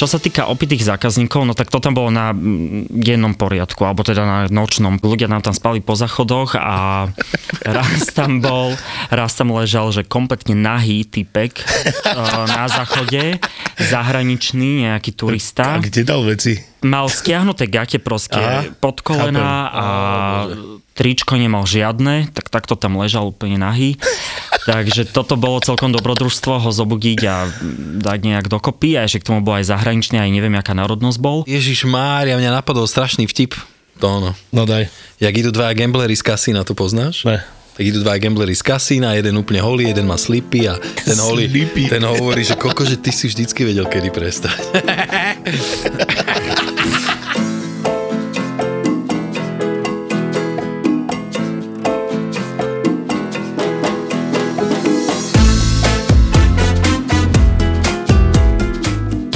Čo sa týka opitých zákazníkov, no tak to tam bolo na dennom poriadku, alebo teda na nočnom. Ľudia nám tam spali po zachodoch a raz tam bol, raz tam ležal, že kompletne nahý typek eh, na záchode, zahraničný nejaký turista. A kde dal veci? Mal stiahnuté gate proste Aha, pod kolena chápem. a tričko nemal žiadne, tak takto tam ležal úplne nahý. Takže toto bolo celkom dobrodružstvo ho zobudiť a dať nejak dokopy a ešte k tomu bol aj zahraničný, aj neviem, aká národnosť bol. Ježiš Mária, mňa napadol strašný vtip. To ono. No daj. Jak idú dvaja gamblery z kasína, to poznáš? Ne. Tak idú dvaja gamblery z kasína, jeden úplne holý, jeden má slipy a ten holý, ten hovorí, že koko, že ty si vždycky vedel, kedy prestať.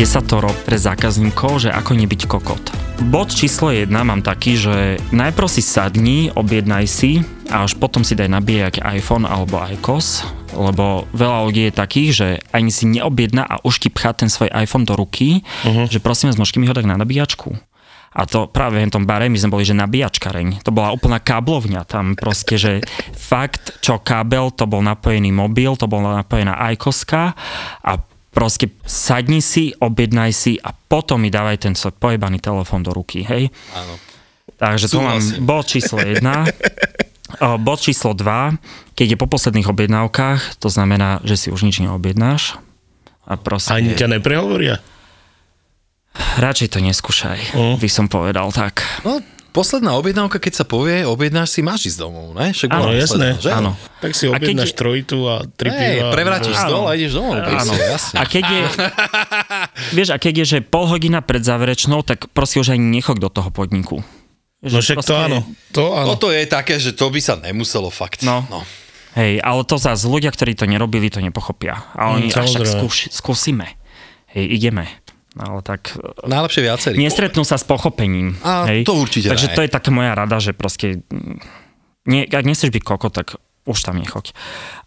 desatoro pre zákazníkov, že ako nebyť kokot. Bod číslo 1 mám taký, že najprv si sadni, objednaj si a až potom si daj nabíjať iPhone alebo iCos, lebo veľa ľudí je takých, že ani si neobjedná a už ti pchá ten svoj iPhone do ruky, uh-huh. že prosím vás, môžete mi ho dať na nabíjačku. A to práve v tom bare, my sme boli, že nabíjačkareň. To bola úplná káblovňa tam proste, že fakt, čo kábel, to bol napojený mobil, to bola napojená iCoska a proste sadni si, objednaj si a potom mi dávaj ten svoj pojebaný telefón do ruky, hej? Áno. Takže to mám bod číslo 1. O, bod číslo 2, keď je po posledných objednávkach, to znamená, že si už nič neobjednáš. A proste, Ani ťa neprehovoria? radšej to neskúšaj, Mm. by som povedal tak. No, posledná objednávka, keď sa povie, objednáš si, máš ísť domov, ne? Však bola No jasné. že? Áno. Tak si A keď objednáš trojitu a tri piva. prevrátiš Áno. stôl a ideš domov. Áno. Áno. Jasne. A keď je, vieš, a keď je, že pol hodina pred záverečnou, tak proste už ani nechod do toho podniku. No však to áno. To áno. Toto je také, že to by sa nemuselo fakt. No. no. Hej, ale to zase ľudia, ktorí to nerobili, to nepochopia. A oni, Mm, až tak skúš, skúsime. Hej, ideme. No, ale tak Najlepšie viacerí. nestretnú sa s pochopením. A hej. to určite Takže ne. to je taká moja rada, že proste mm, nie, ak nechceš byť koko, tak už tam nechoď.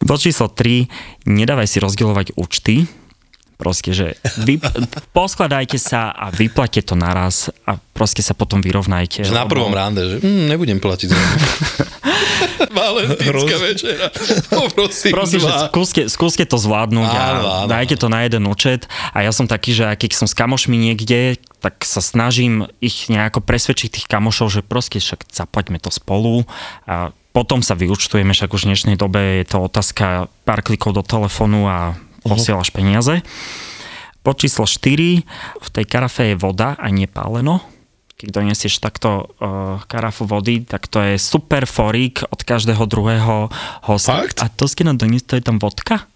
Bod číslo 3, nedávaj si rozdielovať účty. Proste, že vy, poskladajte sa a vyplate to naraz a proste sa potom vyrovnajte. Že na lebo- prvom rande, že hm, nebudem platiť za Valentínska Roz- večera. Poprosím Prosím, že skúste, skúste to zvládnuť a Áno, áno, dajte to na jeden účet. A ja som taký, že keď som s kamošmi niekde, tak sa snažím ich nejako presvedčiť tých kamošov, že proste však zaplaťme to spolu a potom sa vyučtujeme, však už v dnešnej dobe je to otázka pár klikov do telefónu a posielaš peniaze. Pod číslo 4, v tej karafe je voda a nie páleno. Keď donesieš takto uh, karafu vody, tak to je super forík od každého druhého hosta. Fakt? A to si nám doniesť, to je tam vodka?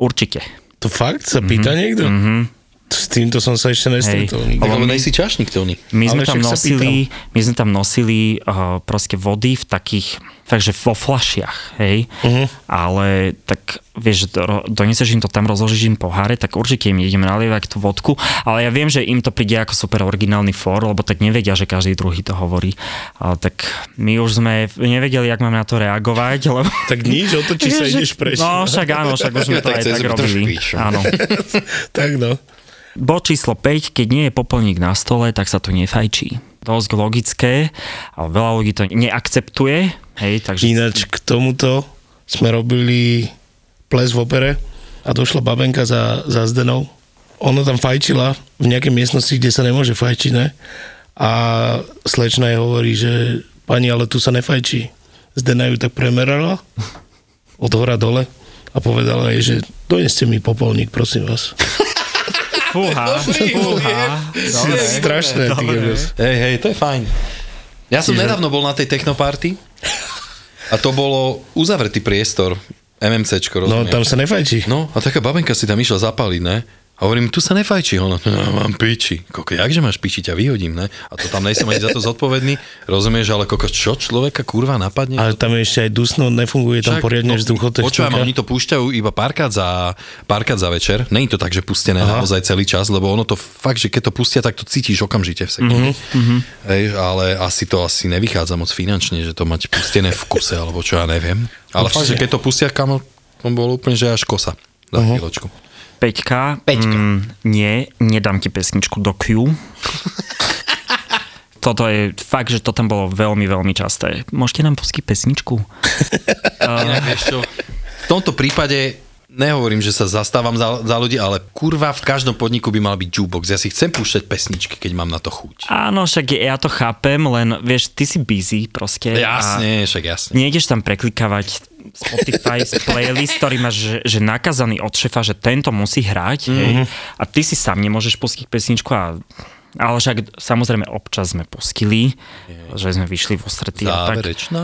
Určite. To fakt sa pýta niekto? Mhm. S týmto som sa ešte nestretol. Lebo my- nejsi čašník, Tony. My sme tam nosili, my sme tam nosili uh, proste vody v takých, takže vo flašiach, hej. Mhm. Ale tak vieš, do, doneseš im to tam, rozložíš im poháre, tak určite im ideme nalievať tú vodku. Ale ja viem, že im to príde ako super originálny for, lebo tak nevedia, že každý druhý to hovorí. Ale tak my už sme nevedeli, jak máme na to reagovať, lebo... Tak nič, otočí sa, ideš preč. No, však áno, však už sme to Tak aj tak robili. Áno. tak no. Bod číslo 5, keď nie je popolník na stole, tak sa to nefajčí. Dosť logické, ale veľa ľudí to neakceptuje, hej, takže... Ináč k tomuto sme robili ples v opere a došla babenka za, za Zdenou. Ona tam fajčila v nejakej miestnosti, kde sa nemôže fajčiť, ne? A slečna jej hovorí, že pani, ale tu sa nefajčí. Zdena ju tak premerala od hora dole a povedala jej, že doneste mi popolník, prosím vás. Fúha, fúha. Dobre. Strašné, kokos. Hej, hej, to je fajn. Ja som nedávno bol na tej technoparty a to bolo uzavretý priestor. MMCčko, No rozumieš? tam sa nefajčí. No, a taká babenka si tam išla zapáliť, ne? Hovorím, tu sa nefajčí, ona, no, mám piči. Koko, jakže máš piči, ťa vyhodím, ne? A to tam nejsem ani za to zodpovedný, rozumieš, ale koko, čo človeka kurva napadne? Ale tam je ešte aj dusno, nefunguje tam Však, poriadne no, vzduch od Počúvam, oni to púšťajú iba párkrát za, párkrát za večer. Není to tak, že pustené Aha. naozaj celý čas, lebo ono to fakt, že keď to pustia, tak to cítiš okamžite v sekunde. Mhm, Mm-hmm. Hej, ale asi to asi nevychádza moc finančne, že to mať pustené v kuse, alebo čo ja neviem. Ale fakt, že keď to pustia, kamo, to bolo úplne, že až kosa. Za Mhm. chvíľočku. Peťka, Peťka. Mm, nie, nedám ti pesničku do Q. Toto je fakt, že to tam bolo veľmi, veľmi časté. Môžete nám pustiť pesničku? Inak čo, v tomto prípade nehovorím, že sa zastávam za, za ľudí, ale kurva v každom podniku by mal byť jukebox. Ja si chcem púšťať pesničky, keď mám na to chuť. Áno, však ja to chápem, len vieš, ty si busy proste. Jasne, však jasne. Nejdeš tam preklikávať Spotify playlist, ktorý máš že, že nakazaný od šefa, že tento musí hrať mm-hmm. hej, a ty si sám nemôžeš pustiť pesničku a ale však samozrejme občas sme pustili, že sme vyšli v ostretí a tak. Záverečná.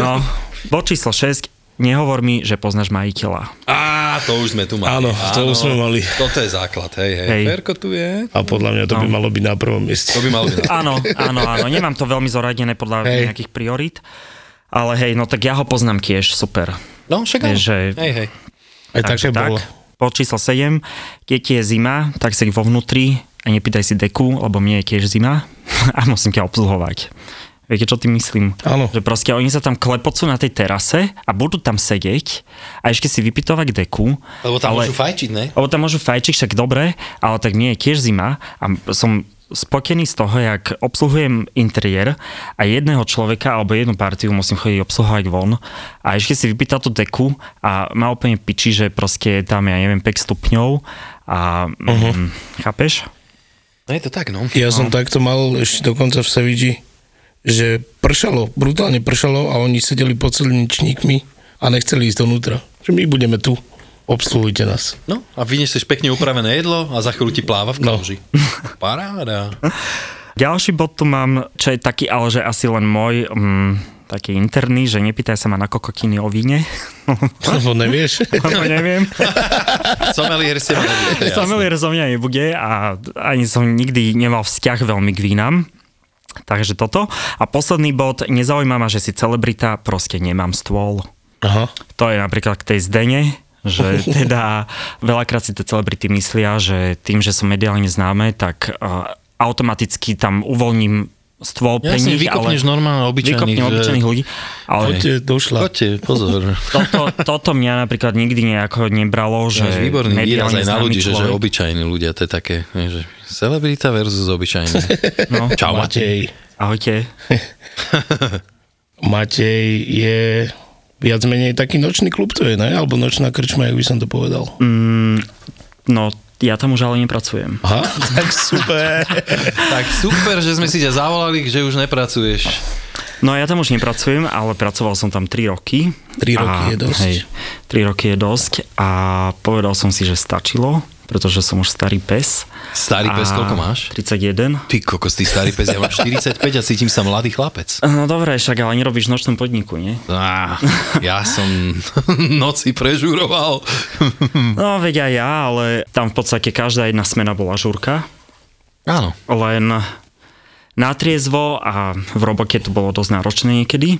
No, bod číslo 6. Nehovor mi, že poznáš majiteľa. Á, to už sme tu mali. Áno, to už sme mali. Toto je základ, hej, hej. Hej. Ferko tu je. A podľa mňa to by No. malo byť na prvom mieste. To by malo byť. Áno, áno, áno. Nemám to veľmi zoradené podľa Hej. nejakých priorít. Ale hej, no tak ja ho poznám tiež, super. No, však áno. Že- Hej, hej. Aj také bolo. Pod číslo 7. Keď ti je zima, tak si vo vnútri a nepýtaj si deku, lebo mne je tiež zima a musím ťa obsluhovať. Viete, čo tým myslím? Áno. Že proste oni sa tam klepocú na tej terase a budú tam sedieť a ešte si vypitovať deku. Lebo tam ale, môžu fajčiť, ne? Lebo tam môžu fajčiť, však dobre, ale tak mne je tiež zima a som spotený z toho, jak obsluhujem interiér a jedného človeka alebo jednu partiu musím chodiť obsluhovať von a ešte si vypýta tú deku a má úplne piči, že proste je tam, ja neviem, 5 stupňov a uh-huh. chápeš? No je to tak, no. Ja som takto mal ešte dokonca v Sevidži, že pršalo, brutálne pršalo a oni sedeli pod celničníkmi a nechceli ísť donútra. Že my budeme tu, obsluhujte nás. No, a vyniesieš pekne upravené jedlo a za chvíľu ti pláva v No. kauži. Paráda. Ďalší bod tu mám, čo je taký, ale že asi len môj, mm, taký interný, že nepýtaj sa ma na kokotiny o víne, Lebo nevieš. lebo neviem. Somelier ste ma nebude. Sommelier zo mňa nebude a ani som nikdy nemal vzťah veľmi k vínam. Takže toto. A posledný bod, nezaujíma ma, že si celebrita, proste nemám stôl. Aha. To je napríklad k tej zdene, že teda veľakrát si tie celebrity myslia, že tým, že som mediálne známe, tak uh, automaticky tam uvoľním stôl pre nich, vykopneš ale normálne obyčajných. vykopnem že- obyčajných ľudí. Ale Poďte, došla. Poďte, pozor. toto, toto mňa napríklad nikdy nejako nebralo, že Máš výborný výraz aj na ľudí, že, že obyčajní ľudia, to je také, že celebrita versus obyčajný. No, Čau, Matej. Matej. ahojte. Matej je viac menej taký nočný klub to je, ne? Alebo nočná krčma, jak by som to povedal. Mm, no, ja tam už ale nepracujem. Aha, tak super. Tak super, že sme si ťa zavolali, že už nepracuješ. No ja tam už nepracujem, ale pracoval som tam 3 roky. Tri roky je dosť. Hej, 3 roky je dosť a povedal som si, že stačilo, pretože som už starý pes. Starý pes, koľko máš? 31. Ty kokos, ty starý pes, ja mám 45 a cítim sa mladý chlapec. No dobre, však ale nerobíš v nočnom podniku, nie? Á, ja som noci prežuroval. No aj ja, ale tam v podstate každá jedna smena bola žurka. Áno. len na triezvo a v robote to bolo dosť náročné niekedy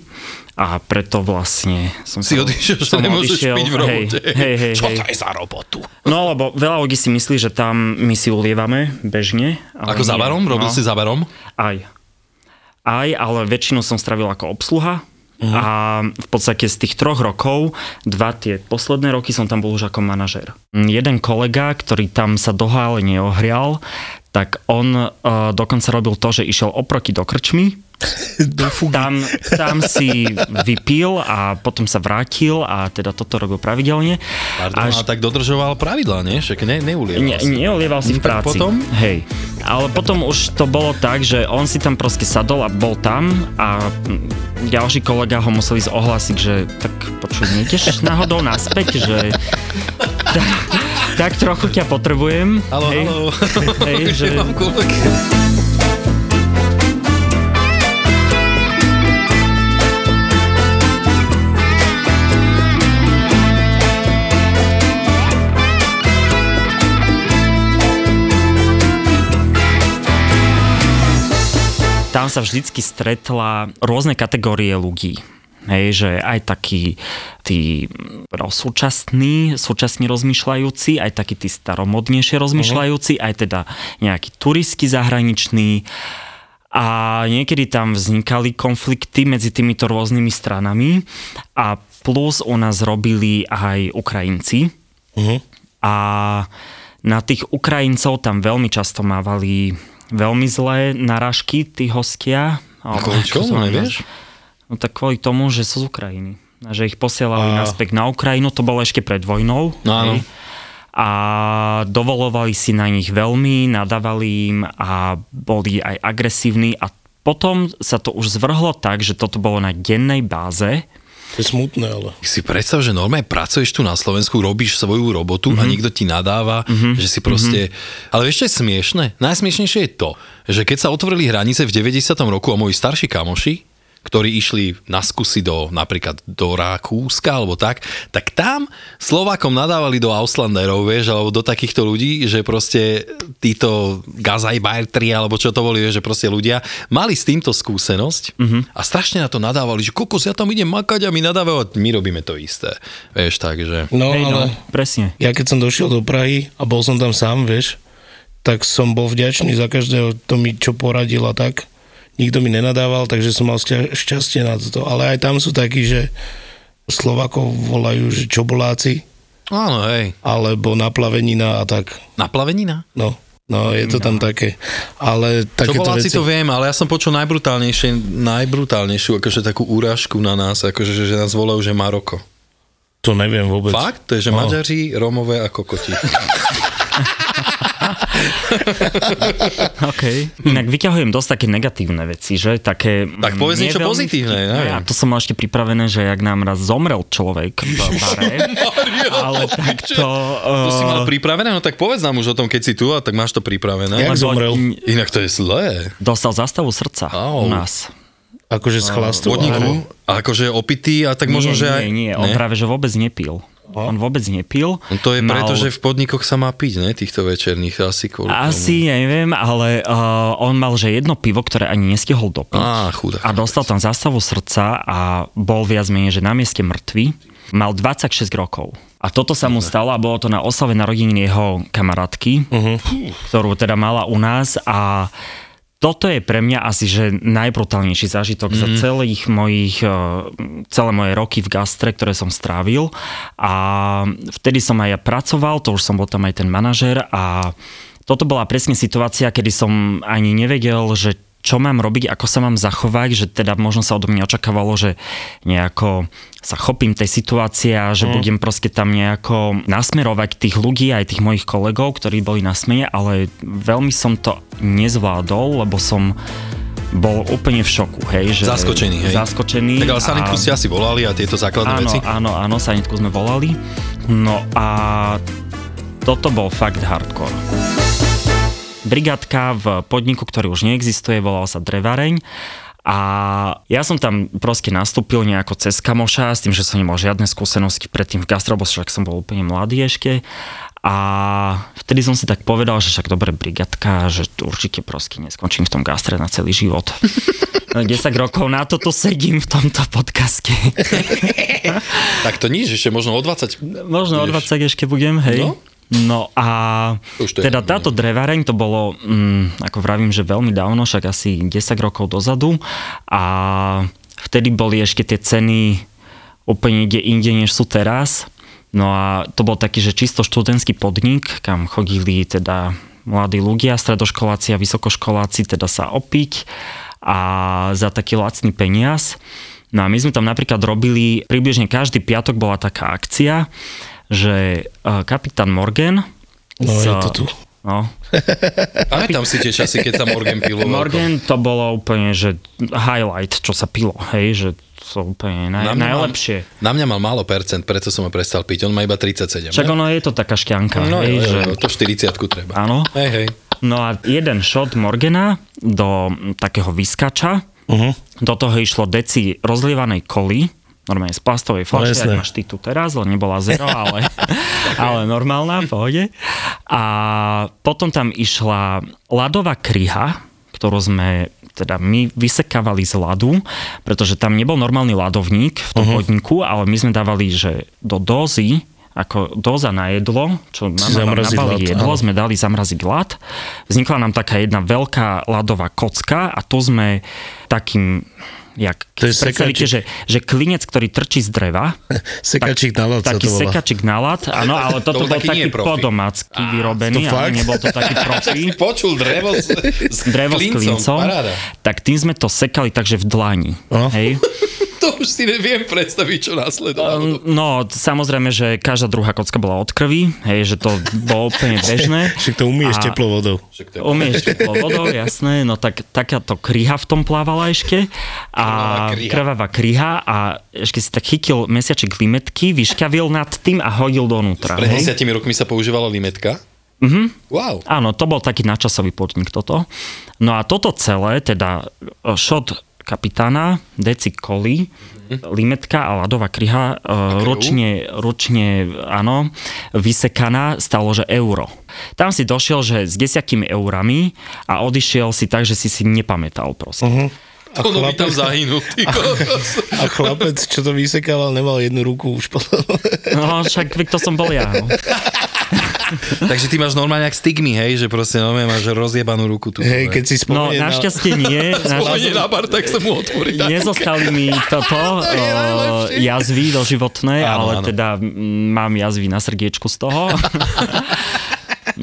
a preto vlastne som Si odišiel, som nemôžeš odišiel. piť v robote. Hej, hej, hej, Čo to je za robotu? No lebo veľa ľudí si myslí, že tam my si ulievame bežne. Ale Ako nie. barom? Robil no, si za barom? Aj. Aj, ale väčšinu som stravil ako obsluha. Mhm. A v podstate z tých troch rokov, dva tie posledné roky som tam bol už ako manažer. Jeden kolega, ktorý tam sa dohále neohrial, tak on uh, dokonca robil to, že išiel oproti do krčmy, tam, tam si vypil a potom sa vrátil a teda toto robil pravidelne. Pardon, Až- a tak dodržoval pravidlá, nie? Však ne, neulieval Ne, si. neolieval si v práci. potom? Hej. Ale potom už to bolo tak, že on si tam proste sadol a bol tam a ďalší kolega ho musel ísť ohlásiť, že tak počuj, nejdeš náhodou naspäť, že tak trochu ťa potrebujem. Halo, hej. halo. Hej, že... Tam sa vždycky stretla rôzne kategórie ľudí Hej, že aj takí tí no, súčasní, súčasne rozmýšľajúci, aj takí tí staromodnejšie rozmýšľajúci, aj teda nejakí turisti zahraniční. A niekedy tam vznikali konflikty medzi týmito rôznymi stranami a plus u nás robili aj Ukrajinci. Uh-huh. A na tých Ukrajincov tam veľmi často mávali veľmi zlé narážky, tí hostia. Ako sa nevieš? No tak kvôli tomu, že sú z Ukrajiny. A že ich posielali A- naspäť na Ukrajinu, to bolo ešte pred vojnou. No áno. hej. A dovolovali si na nich veľmi, nadávali im a boli aj agresívni a potom sa to už zvrhlo tak, že toto bolo na dennej báze. To je smutné, ale... Si predstav, že normálne pracuješ tu na Slovensku, robíš svoju robotu Mhm. a niekto ti nadáva, že si proste... Ale vieš, čo je smiešne? Najsmiešnejšie je to, že keď sa otvorili hranice v 90. roku a moji starší kamoši, ktorí išli na skúsi do napríklad do Rakúska alebo tak, tak tam Slovákom nadávali do Auslanderov, vieš, alebo do takýchto ľudí, že proste títo gazajbajtri, alebo čo to boli, vieš, že proste ľudia mali s týmto skúsenosť a strašne na to nadávali, že kokos, ja tam idem makať a my nadávajú a my robíme to isté. Vieš, takže... No, Hej, ale... no, presne. Ja keď som došiel do Prahy a bol som tam sám, vieš, tak som bol vďačný za každého, kto mi čo poradil a tak. Nikto mi nenadával, takže som mal šťa- šťastie na toto. Ale aj tam sú takí, že Slovakov volajú, že čoboláci, Áno, hej. alebo naplavenina a tak. Naplavenina? No, no je to tam také. Ale takéto Čokoláci veci... to viem, ale ja som počul najbrutálnejšie, najbrutálnejšiu akože takú úražku na nás, akože, že, nás volajú, že Maroko. To neviem vôbec. Fakt? To je, že No. Maďari, Rómové a kokoti. OK. Inak vyťahujem dosť také negatívne veci, že? Také, Tak povedz niečo pozitívne, neviem. ja to som mal ešte pripravené, že jak nám raz zomrel človek v bare. ale tak to... To si mal uh, pripravené? No tak povedz nám už o tom, keď si tu, a tak máš to pripravené. Jak lebo zomrel? Inak to je zlé. Dostal zastavu srdca Au. u nás. Akože z chlastu. Vodníku. akože opitý, a tak možno, nie, že aj... nie, nie, on práve, že vôbec nepil. On vôbec nepil. No to je Mal- preto, že v podnikoch sa má piť, ne? Týchto večerných asi kvôli Asi, neviem, ale uh, on mal, že jedno pivo, ktoré ani nestihol dopiť. Á, chudák. A dostal tam zástavu srdca a bol viac menej, že na mieste mŕtvy. Mal 26 rokov. A toto sa mu stalo a bolo to na oslave narodení jeho kamarátky, uh-huh. ktorú teda mala u nás a toto je pre mňa asi, že najbrutálnejší zážitok mm. za celých mojich, eh, celé moje roky v gastre, ktoré som strávil. A vtedy som aj ja pracoval, to už som bol tam aj ten manažer a toto bola presne situácia, kedy som ani nevedel, že čo mám robiť, ako sa mám zachovať, že teda možno sa odo mňa očakávalo, že nejako sa chopím tej situácie a že mm. budem proste tam nejako nasmerovať tých ľudí, aj tých mojich kolegov, ktorí boli na smene, ale veľmi som to nezvládol, lebo som bol úplne v šoku, hej. Že, Zaskočený, hej. Zaskočený. Tak ale sanitku ste asi volali a tieto základné áno, veci? Áno, áno, sanitku sme volali. No a toto bol fakt hardcore. Brigádka v podniku, ktorý už neexistuje, volal sa Drevareň. A ja som tam proste nastúpil nejako cez kamoša s tým, že som nemal žiadne skúsenosti predtým v gastro, však som bol úplne mladý ešte. A vtedy som si tak povedal, že však dobre brigadka, že určite proste neskončím v tom gastre na celý život. 10 rokov na to tu sedím v tomto podcaste. Tak to nič, ešte možno o 20. Možno o budeš. 20 ešte budem, hej. No. No, a Už to je teda táto drevareň to bolo, mm, ako vravím, že veľmi dávno, však asi 10 rokov dozadu a vtedy boli ešte tie ceny úplne ide inde, než sú teraz. No a to bol taký, že čisto študentský podnik, kam chodili teda mladí ľudia, stredoškoláci a vysokoškoláci teda sa opiť a za taký lacný peniaz. No a my sme tam napríklad robili, približne každý piatok bola taká akcia, že uh, kapitán Morgan No, je to tu. No, Pamätám si tie časy, keď sa Morgan pilo. Morgan to bolo úplne, že highlight, čo sa pilo, hej, že to úplne naj, Na mňa, najlepšie. Mal, na mňa mal málo percent, preto som ho prestal piť. On má iba 37. Však ne? ono je to taká šťanka, No, hej, jo, že... jo, to 40 treba. Áno. Hej, hej. No a jeden shot Morgana do takého vyskača, Uh-huh. do toho išlo deci rozlievanej koly, normálne z plastovej jasné. ak máš ty tu teraz, len nebola zero, ale, ale normálna, v pohode. A potom tam išla ľadová kryha, ktorú sme teda my vysekávali z ľadu, pretože tam nebol normálny ľadovník v tom uh-huh. podniku, ale my sme dávali, že do dózy ako doza na jedlo, čo zamraziť nabali jedlo, áno. sme dali zamraziť ľad. Vznikla nám taká jedna veľká ľadová kocka a tu sme takým jak To je si predstavíte, že, že klinec, ktorý trčí z dreva, Sekačík na ľad sa taký to sekačik na ľad, áno, ale toto bol bol taký taký podomácky vyrobený, to ale nebol to taký profi. Počul drevo s, s Drevo s klincom, Paráda. tak tým sme to sekali takže v dlani. No. Hej. To už si neviem predstaviť, čo následovalo. No, samozrejme, že každá druhá kocka bola od krvi, hej, že to bolo úplne bežné. Však to umieš teplou vodou. Umieš teplou vodou, jasné, no tak takáto kryha v tom plávala ešte. A Krvavá kryha. a ešte si tak chytil mesiaček limetky, vyškavil nad tým a hodil donútra. Pred hej. 10 rokmi sa používala limetka. Mhm. Wow. Áno, to bol taký načasový podnik toto. No a toto celé, teda šot kapitána, deci koli, limetka a ľadová kryha, e, ručne, ručne, áno, vysekaná, stalo, že euro. Tam si došiel, že s desiakými eurami a odišiel si tak, že si si nepamätal proste. Uh-huh. A Ono by tam chlapec, zahynul. ty kokos. a chlapec, čo to vysekával, nemal jednu ruku už potom. No však to som bol ja. No. Takže ty máš normálne jak stigmy, hej, že proste normálne máš rozjebanú ruku tu. Hej, keď si no na... našťastie nie. Spomenie na bar, tak sa mu otvorí. Nezostali mi toto To najlepšie. jazvy doživotné, Áno, ale áno. teda mm, mám jazvy na srdiečku z toho.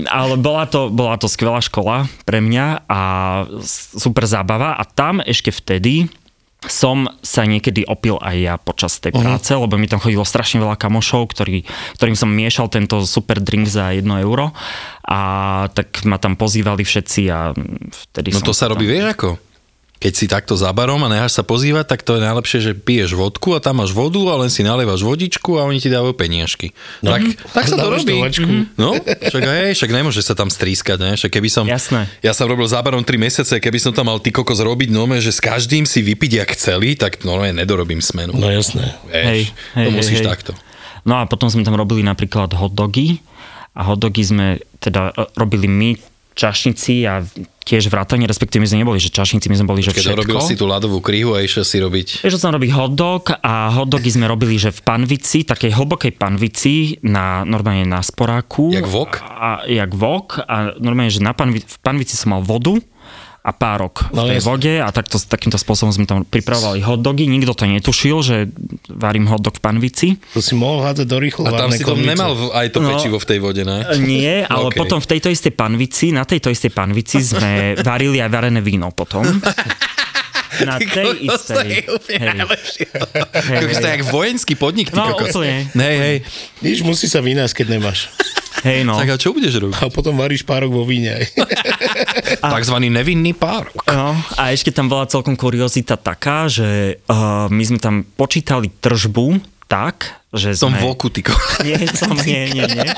ale bola to, bola to skvelá škola pre mňa a super zábava a tam ešte vtedy som sa niekedy opil aj ja počas tej práce, uh-huh. lebo mi tam chodilo strašne veľa kamošov, ktorý, ktorým som miešal tento super drink za 1 euro a tak ma tam pozývali všetci a vtedy No to sa robí, vieš ako? Keď si takto za barom a necháš sa pozývať, tak to je najlepšie, že piješ vodku a tam máš vodu a len si nalievaš vodičku a oni ti dávajú peniažky. No. Tak, tak sa to robí. vačku. No, však aj, však nemôže sa tam strískať, ne? Však keby som, Jasné. ja som robil za barom 3 mesiace, keby som tam mal ty kokos robiť, no že s každým si vypiť jak celý, tak normálne nedorobím smenu. No jasné. Vieš, Hej, hej, to musíš hej, hej. takto. No a potom sme tam robili napríklad hotdogy a hotdogy sme teda e, robili my, čašníci a tiež vrátanie, respektíve my sme neboli, že čašníci, my sme boli, že Keď všetko. robil si tú ľadovú kryhu a išiel si robiť... Že som robil hotdog a hotdogy sme robili, že v panvici, takej hlbokej panvici, na, normálne na sporáku. Jak vok? A, jak vok a normálne, že na panvi, v panvici som mal vodu a párok v No, tej jasne. vode a takto, takýmto spôsobom sme tam pripravovali hotdogy. Nikto to netušil, že varím hotdog v panvici. To si mohol hádzať do rýchlo A tam si to nemal v- aj to No. pečivo v tej vode, ne? Nie, ale OK. potom v tejto istej panvici, na tejto istej panvici sme varili aj varené víno potom. Na tej istej. to je hej. jak vojenský podnik, ty No, kokos. úplne. Hej, hej. Víš, musí sa vynásť, keď nemáš. Hej, no. Tak a čo budeš robiť? A potom varíš párok vo víne. aj. Takzvaný nevinný párok. No, a ešte tam bola celkom kuriozita taká, že uh, my sme tam počítali tržbu tak, že Som sme... v oku, ty kokos. Nie, som, nie, nie, nie.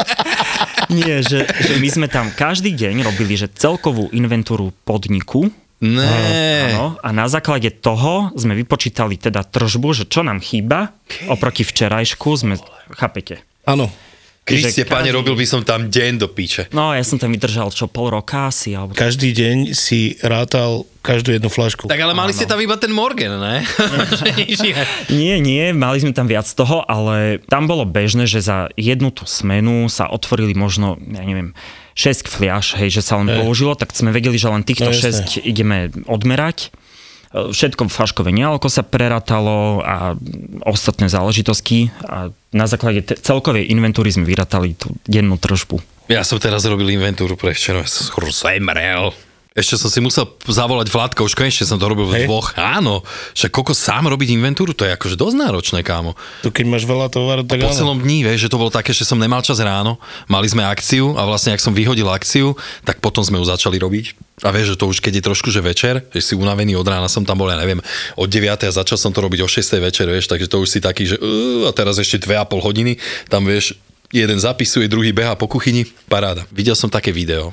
Nie, že, že my sme tam každý deň robili, že celkovú inventúru podniku, Ne. Áno, a na základe toho sme vypočítali teda tržbu, že čo nám chýba oproti včerajšku sme, chápete? Áno. Kriste, Že pane, každý- robil by som tam deň do piče. No, ja som tam vydržal čo, pol roka asi, alebo... Každý deň si rátal každú jednu flašku. Tak ale mali ste tam iba ten Morgan, ne? Nie, nie, mali sme tam viac toho, ale tam bolo bežné, že za jednu tú smenu sa otvorili možno, ja neviem, 6 fliaš, hej, že sa len použilo, tak sme vedeli, že len týchto No, jasné. 6 ideme odmerať. Všetko v flaškové nealko sa preratalo a ostatné záležitosti a na základe te- celkovej inventúry sme vyratali tú dennú tržbu. Ja som teraz robil inventúru pre včera. Som skoro zemrel. Ešte som si musel zavolať Vládka, už konečne som to robil v Hej. dvoch. Áno, však koľko sám robiť inventúru, to je akože dosť náročné, kámo. Tu keď máš veľa tovaru, tak Po áno. celom dní, vieš, že to bolo také, že som nemal čas ráno, mali sme akciu a vlastne ak som vyhodil akciu, tak potom sme ju začali robiť. A vieš, že to už keď je trošku, že večer, že si unavený od rána som tam bol, ja neviem, od 9. a začal som to robiť o 6. večer, vieš, takže to už si taký, že uh, a teraz ešte 2,5 hodiny, tam vieš, jeden zapisuje, druhý beha po kuchyni, paráda. Videl som také video.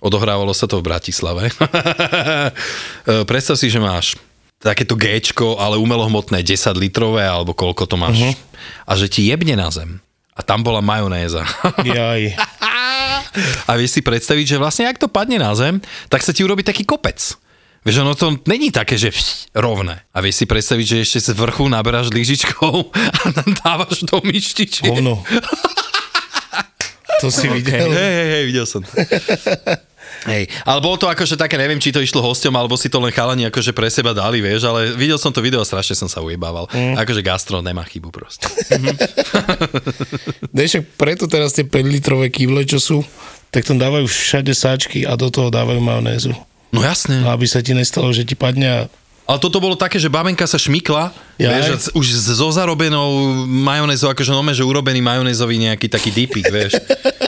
Odohrávalo sa to v Bratislave. E, Predstav si, že máš takéto Gčko, ale umelohmotné 10 litrové, alebo koľko to máš. Uh-huh. A že ti jebne na zem. A tam bola majonéza. Jaj. a vieš si predstaviť, že vlastne ak to padne na zem, tak sa ti urobí taký kopec. Vieš, ono to není také, že rovné. A vieš si predstaviť, že ešte z vrchu naberáš lyžičkou a dávaš do myštičiek. Hovno. To si videl? Hej, hej, hej, videl som to. Hej, ale bolo to akože také, neviem, či to išlo hosťom, alebo si to len chalani akože pre seba dali, vieš, ale videl som to video a strašne som sa ujebával. Mm. Akože gastro nemá chybu proste. Vieš, preto teraz tie 5 litrové kýble, čo sú, tak tam dávajú všade sáčky a do toho dávajú majonézu. No jasné. No, aby sa ti nestalo, že ti padne a Ale toto bolo také, že babenka sa šmykla, Jaj. vieš, už so zarobenou majonézou, akože nome, že urobený majonézový nejaký taký dipik, vieš.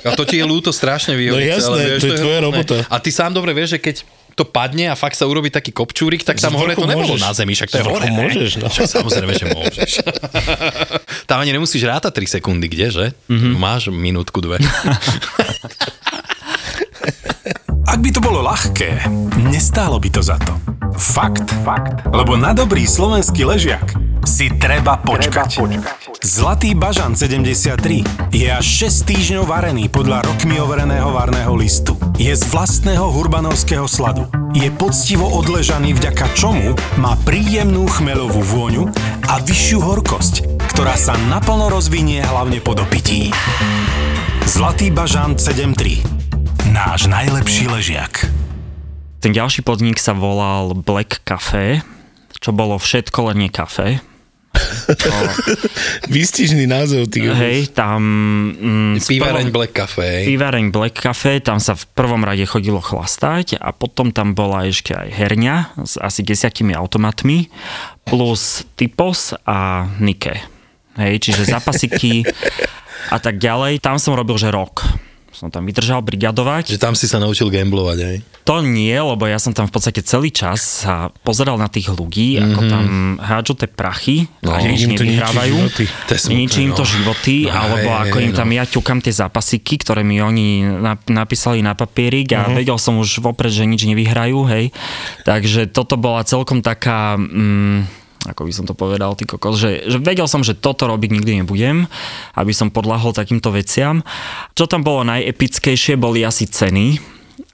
A to ti je ľúto strašne vyhodiť. No jasné, vieš, to je tvoja hrozné. robota. A ty sám dobre vieš, že keď to padne a fakt sa urobí taký kopčúrik, tak tam hore to nebolo môžeš. na zemi, však to je hore, môžeš, no. Však samozrejme, že môžeš. tam ani nemusíš rátať 3 sekundy, kde, že? Mm-hmm. Máš minútku, dve. Ak by to bolo ľahké, nestálo by to za to. Fakt. Fakt. Lebo na dobrý slovenský ležiak si treba počkať. Zlatý bažan 73 je až 6 týždňov varený podľa rokmi overeného varného listu. Je z vlastného hurbanovského sladu. Je poctivo odležaný vďaka čomu má príjemnú chmelovú vôňu a vyššiu horkosť, ktorá sa naplno rozvinie hlavne po dopití. Zlatý bažan 73 Náš najlepší ležiak. Ten ďalší podnik sa volal Black Café, čo bolo všetko len nie kafe. výstižný názov. Ty Hej, tam... Mm, Pivareň prvom- Black hej. Pivareň Black Cafe, tam sa v prvom rade chodilo chlastať a potom tam bola ešte aj herňa s asi desiatimi automatmi plus Typos a Nike. Hej, čiže zapasiky a tak ďalej. Tam som robil, že rok. Som tam vydržal brigadovať. Že tam si sa naučil gamblovať, hej? To nie, lebo ja som tam v podstate celý čas sa pozeral na tých ľudí, ako tam hádžu tie prachy No, a nič im to nevyhrávajú. Ničí im to no. životy, No, alebo hej, ako hej, im tam no. ja ťukam tie zápasiky, ktoré mi oni na- napísali na papierik a vedel som už vopred, že nič nevyhrajú, hej. Takže toto bola celkom taká... Mm, ako by som to povedal, ty kokos, že, že vedel som, že toto robiť nikdy nebudem, aby som podľahol takýmto veciam. Čo tam bolo najepickejšie, boli asi ceny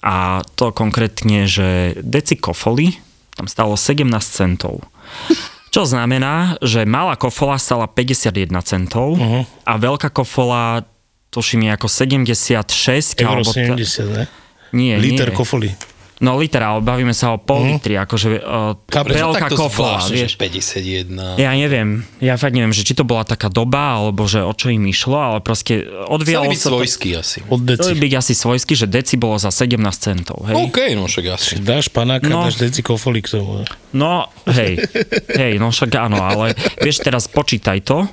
a to konkrétne, že deci kofoli tam stalo 17 centov. Čo znamená, že malá kofola stala 51 centov uh-huh. a veľká kofola tuším je ako 76 Euro alebo t- 70, ne? nie, Liter nie. kofoli. No liter, ale bavíme sa o pol litri, akože uh, Prečo veľká kofola, zvláštne, vieš. že 51. Ja neviem, ja fakt neviem, že či to bola taká doba, alebo že o čo im išlo, ale proste odvialo Chceli byť sa to... svojský asi. Od deci. byť asi svojsky, že deci bolo za 17 centov, hej? OK, no však asi. Dáš panáka, No. dáš deci kofoli k tomu. No, hej, hej, no však áno, ale vieš, teraz počítaj to,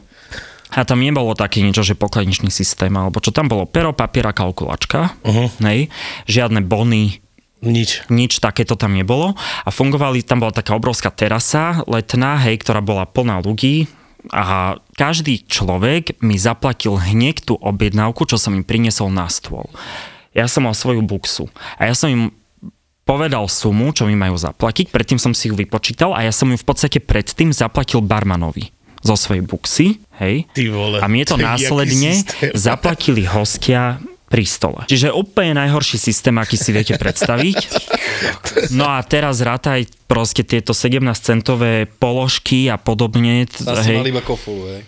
a tam nebolo také niečo, že pokladničný systém, alebo čo tam bolo, pero, papiera, kalkulačka, uh-huh. hej, žiadne bony, Nič. nič takéto tam nebolo a fungovali, tam bola taká obrovská terasa letná, hej, ktorá bola plná ľudí a každý človek mi zaplatil hneď tú objednávku, čo som im priniesol na stôl. Ja som mal svoju buksu a ja som im povedal sumu, čo mi majú zaplatiť, predtým som si ju vypočítal a ja som ju v podstate predtým zaplatil barmanovi zo svojej buksy, hej. Ty vole. A mne to následne zaplatili hostia pri stole. Čiže úplne najhorší systém, aký si viete predstaviť. No a teraz rátaj proste tieto 17 centové položky a podobne. t- Asi hej. mali iba kofolu, hej.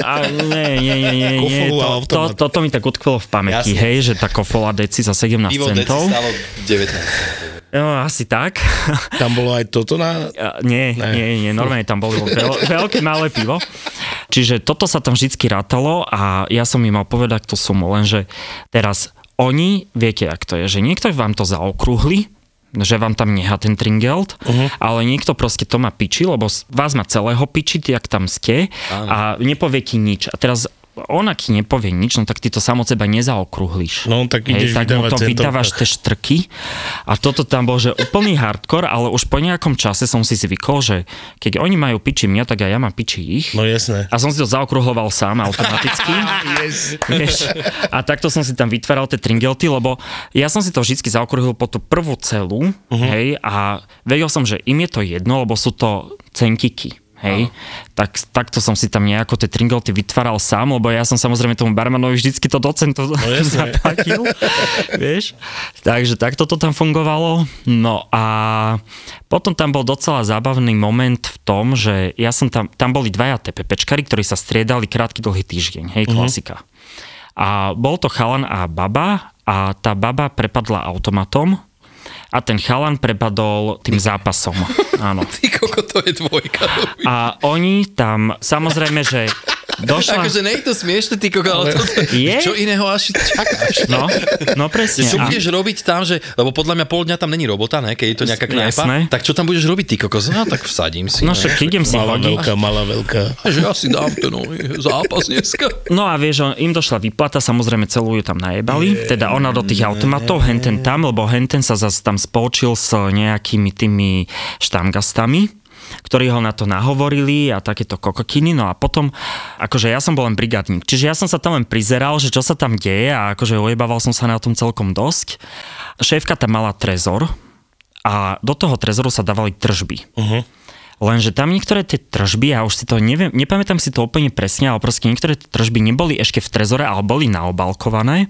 A nie, nie, nie, nie, nie. To, to, toto mi tak utkvelo v pamäti, Jasne. hej, že tá kofola deci za 17 Pivo deci centov. stalo 19. No, asi tak. Tam bolo aj toto na... Nie, Ne. nie, nie, normálne tam bolo veľ, veľké malé pivo. Čiže toto sa tam vždycky rátalo a ja som im mal povedať tú sumu, lenže teraz oni, viete, ak to je, že niekto vám to zaokrúhli, že vám tam nechá ten tringelt, uh-huh. ale niekto proste to má piči, lebo vás má celého piči, ty ak tam ste a nepovie ti nič. A teraz on ak ti nepovie nič, no tak ty to sam od seba nezaokrúhliš. No, tak ideš tak mu to vydávaš tie štrky a toto tam bol, že úplný hardcore, ale už po nejakom čase som si zvykol, že keď oni majú piči mňa, tak aj ja mám piči ich. No jasné. A som si to zaokrúhloval sám automaticky. Yes. Vieš, a takto som si tam vytváral tie tringelty, lebo ja som si to vždy zaokrúhlil po tú prvú celú, uh-huh. hej, a vedel som, že im je to jedno, lebo sú to centiky. Hej, tak, takto som si tam nejako tie tringolty vytváral sám, lebo ja som samozrejme tomu barmanovi vždycky to docentu No jasné. zaplatil, vieš. Takže takto to tam fungovalo. No a potom tam bol docela zábavný moment v tom, že ja som tam, tam boli dvaja TPPčkari, ktorí sa striedali krátky dlhý týždeň, hej, klasika. A bol to chalan a baba a tá baba prepadla automatom a ten chalan prepadol tým zápasom. Áno. Ty koko, to je dvojka. A oni tam, samozrejme, že došla... Akože nie je to smiešne, ty koko, ale to, Je? čo iného až čakáš? No, no presne. Čo A- budeš robiť tam, že, lebo podľa mňa pol dňa tam není robota, ne, keď je to nejaká knajpa, Jasné. tak čo tam budeš robiť, ty kokos? No tak vsadím si. No ne. však idem si Malá, hodiť. veľká, malá, veľká. Že ja si dám ten no, zápas dneska. No a vieš, im došla výplata, samozrejme celú ju tam najebali, teda ona do tých automatov, henten tam, lebo henten sa zase tam spolčil s nejakými tými štamgastami, ktorí ho na to nahovorili a takéto kokokiny, no a potom, akože ja som bol len brigádnik, čiže ja som sa tam len prizeral, že čo sa tam deje a akože ojebával som sa na tom celkom dosť. Šéfka tam mala trezor a do toho trezoru sa dávali tržby. Uh-huh. Lenže tam niektoré tie tržby, ja už si to neviem, nepamätám si to úplne presne, ale proste niektoré tie tržby neboli ešte v trezore, ale boli naobalkované.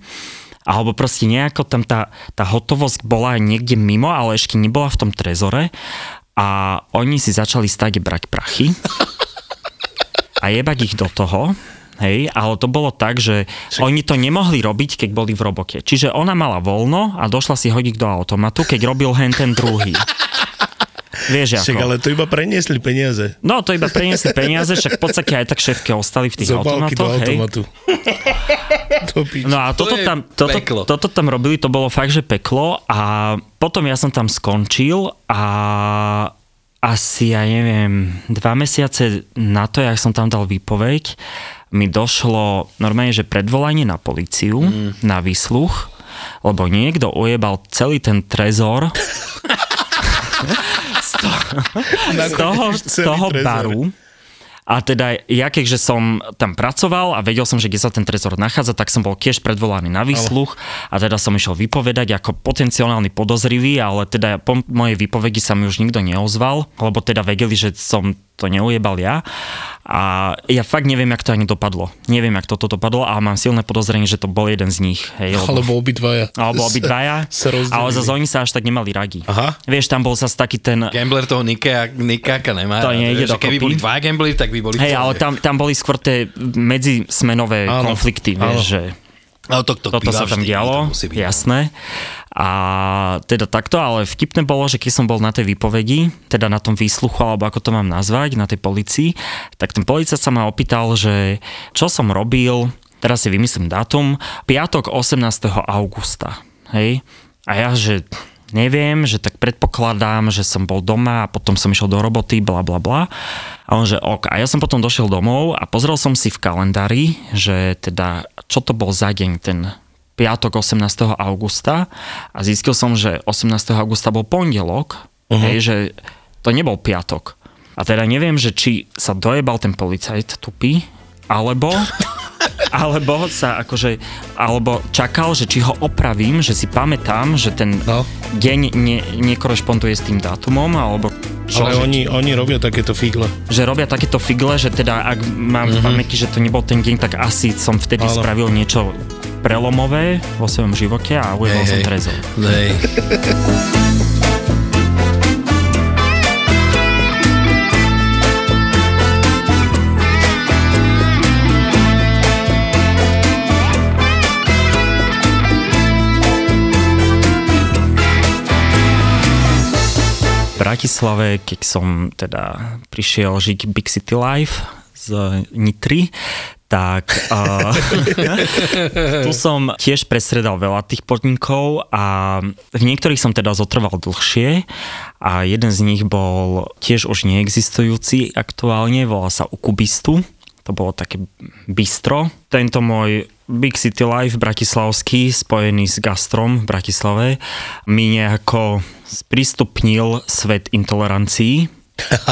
Alebo proste nejako tam tá, tá hotovosť bola niekde mimo, ale ešte nebola v tom trezore. A oni si začali stáť brať prachy a jebať ich do toho. Hej, ale to bolo tak, že oni to nemohli robiť, keď boli v robote. Čiže ona mala voľno a došla si hodiť do automatu, keď robil hen ten druhý. Vieš Však ako? ale to iba preniesli peniaze. No to iba preniesli peniaze, však v podstate aj tak šéfke ostali v tých Z obálky do automatoch. Hej. automatu. Piči. No a To toto je tam, toto, peklo. toto tam robili, to bolo fakt, že peklo a potom ja som tam skončil a asi, ja neviem, dva mesiace na to, jak som tam dal výpoveď, mi došlo normálne, že predvolanie na policiu, mm. na výsluch, lebo niekto ujebal celý ten trezor z toho, z toho, z toho baru. A teda ja keďže som tam pracoval a vedel som, že kde sa ten trezor nachádza, tak som bol tiež predvolaný na výsluch a teda som išiel vypovedať ako potenciálny podozrivý, ale teda po mojej výpovedi sa mi už nikto neozval, lebo teda vedeli, že som to neujebal ja. A ja fakt neviem, jak to ani dopadlo. Neviem, jak toto dopadlo, ale mám silné podozrenie, že to bol jeden z nich. Hej, lebo... Alebo obidvaja. Alebo obidvaja. Sa rozdelili. ale zase oni sa až tak nemali radi. Aha. Vieš, tam bol zase taký ten... Gambler toho Nika, Nikáka nemá. To nejde Že Keby boli dva gamblery, tak by boli Hej, ale tam, tam boli skôr tie medzismenové Áno, konflikty, áno. vieš, že Ale to, to toto sa tam dialo, byť. jasné. A teda takto, ale vtipné bolo, že keď som bol na tej výpovedi, teda na tom výsluchu, alebo ako to mám nazvať, na tej policii, tak ten policajt sa ma opýtal, že čo som robil, teraz si vymyslím dátum, piatok 18. augusta, hej? A ja, že neviem, že tak predpokladám, že som bol doma a potom som išiel do roboty, bla bla bla. A on, že ok. A ja som potom došiel domov a pozrel som si v kalendári, že teda, čo to bol za deň ten piatok 18. augusta a zistil som, že 18. augusta bol pondelok, uh-huh. hej, že to nebol piatok. A teda neviem, že či sa dojebal ten policajt tupý, alebo alebo sa akože, alebo čakal, že či ho opravím, že si pamätám, že ten No. deň ne, nekorešponduje s tým dátumom, alebo čo, Ale že, oni, oni robia takéto figle. že robia takéto figle, že teda ak mám mm-hmm. pamäti, že to nebol ten deň, tak asi som vtedy Áno. spravil niečo prelomové vo svojom živote a ujebal som trezor. Hej. Bratislave, keď som teda prišiel žiť Big City Life z Nitry, tak uh, tu som tiež presredal veľa tých podnikov a v niektorých som teda zotrval dlhšie a jeden z nich bol tiež už neexistujúci aktuálne, volá sa Ukubistu. To bolo také bistro. Tento môj Big City Life bratislavský, spojený s gastrom v Bratislave, mi nejako sprístupnil svet intolerancií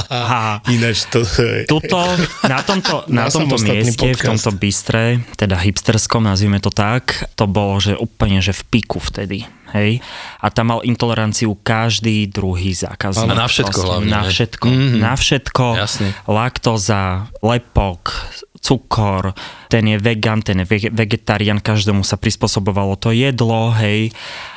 A Ináč to tuto, na tomto, na Na tomto mieste, v podcast. tomto bistre, teda hipsterskom, nazvime to tak, to bolo, že úplne, že v piku vtedy. Hej? A tam mal intoleranciu každý druhý zákazník. A na všetko Proste, hlavne, Na všetko. Mhm. Na všetko. Jasne. Laktóza, lepok, cukor, ten je vegan, ten je vege- vegetarián, každému sa prispôsobovalo to jedlo, hej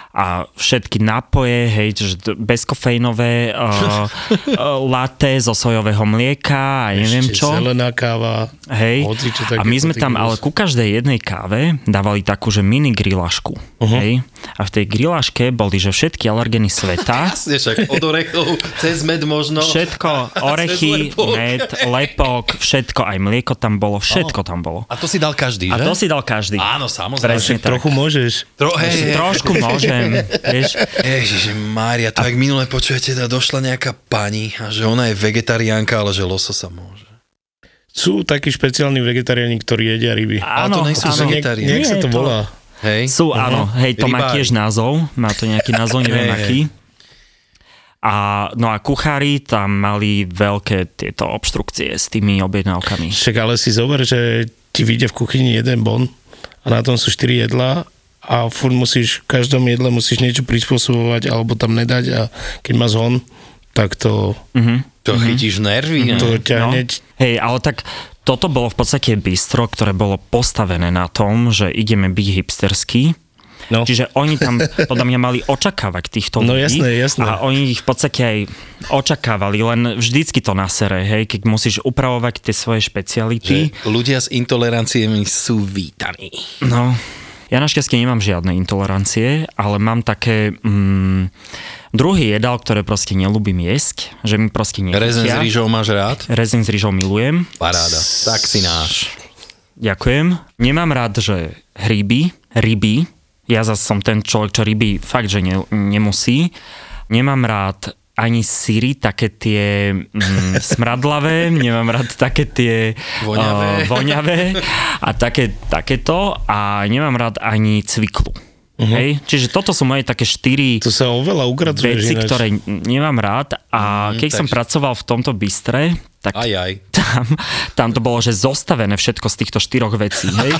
a všetky nápoje, hej, že d- bezkofejnové, uh, uh, latte zo sojového mlieka a neviem Ešte čo. Zelená káva. Hej. Hoci čo A my sme tam ale ku každej jednej káve dávali takú, že mini grilašku. Uh-huh. Hej. A v tej grilaške boli, že všetky alergeny sveta, Jasne, však od orechov, cez med možno. všetko, orechy, lepok. med, lepok, všetko, aj mlieko tam bolo, všetko tam bolo. A to si dal každý, A že? to si dal každý. Áno, samozrejme. Presne tak. Trochu môžeš. Tro, hej, hej, Trošku môžem, vieš. Ježiši Mária, to jak minule počujete, teda došla nejaká pani a že ona je vegetariánka, ale že lososa môže. Sú takí špeciálni vegetariáni, ktorí jedia ryby. Ale to Áno, áno. Nejak, vegetariáni. nejak sa Nie, to to- volá. Hej? Sú, áno, hej, to má Rybári. tiež názov, má to nejaký názov, neviem hej. aký. A, no a kuchári tam mali veľké tieto obštrukcie s tými objednávkami. Však ale si zober, že ti vyjde v kuchyni jeden bon a na tom sú 4 jedlá a furt musíš, v každom jedle musíš niečo prispôsobovať alebo tam nedať a keď má zhon, tak to, Mhm. To chytíš nervy, ne? to ťa No. hneď Hej, ale tak toto bolo v podstate bistro, ktoré bolo postavené na tom, že ideme byť hipsterský. No. Čiže oni tam podľa mňa mali očakávať týchto No ľudí. jasné, jasné. A oni ich v podstate aj očakávali, len vždycky to nasere, hej, keď musíš upravovať tie svoje špeciality. Že ľudia s intoleranciami sú vítaní. No, ja našťastie nemám žiadne intolerancie, ale mám také mm, druhý jedál, ktoré proste nelúbim jesť, že mi proste Rezen s rýžou máš rád? Rezin s rýžou milujem. Paráda. Tak si náš. Ďakujem. Nemám rád, že hryby, ryby, ja zase som ten človek, čo ryby fakt, že ne, nemusí. Nemám rád ani síry, také tie mm, smradlavé, nemám rád také tie Voňavé. Uh, voňavé a také, takéto a nemám rád ani cviklu. Uh-huh. Hej? Čiže toto sú moje také štyri to sa oveľa veci, ináč. ktoré nemám rád a keď som takže- pracoval v tomto bistre, tak Aj, aj. Tam, tam to bolo, že zostavené všetko z týchto štyroch vecí, hej?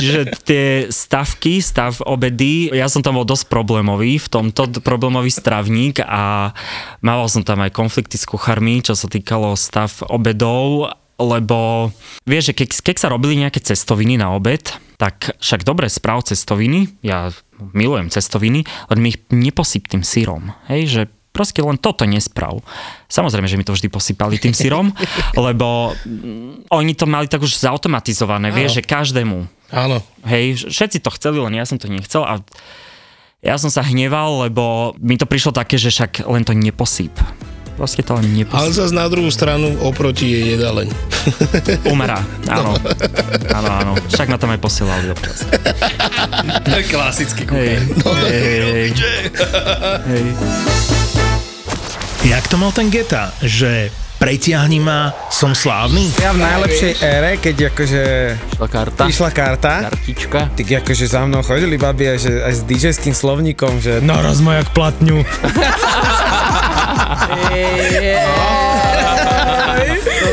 Čiže tie stavky, stav obedy, ja som tam bol dosť problémový, v tomto problémový stravník a mával som tam aj konflikty s kuchármi, čo sa týkalo stav obedov, lebo vieš, že keď, keď sa robili nejaké cestoviny na obed, tak však dobre správ cestoviny, ja milujem cestoviny, len mi ich neposyp tým sírom, hej, že proste len toto nesprav. Samozrejme, že mi to vždy posypali tým syrom, lebo mm, oni to mali tak už zautomatizované, vieš, že každému. Áno. Hej, všetci to chceli, len ja som to nechcel a ja som sa hneval, lebo mi to prišlo také, že však len to neposýp. Proste to len Ale neposýp. zase na druhú stranu oproti je jedáleň. Umerá, áno. Áno, áno. Však ma tam aj posielali občas. Klasický Hej, hej, hej, hej. Jak to mal ten Geta, že pretiahni ma, som slávny? Ja v najlepšej ére, keď akože Išla karta. išla karta, Kartička. tak akože za mnou chodili babi aj, že, aj s DJ-ským slovníkom, že naraz ma jak platňu.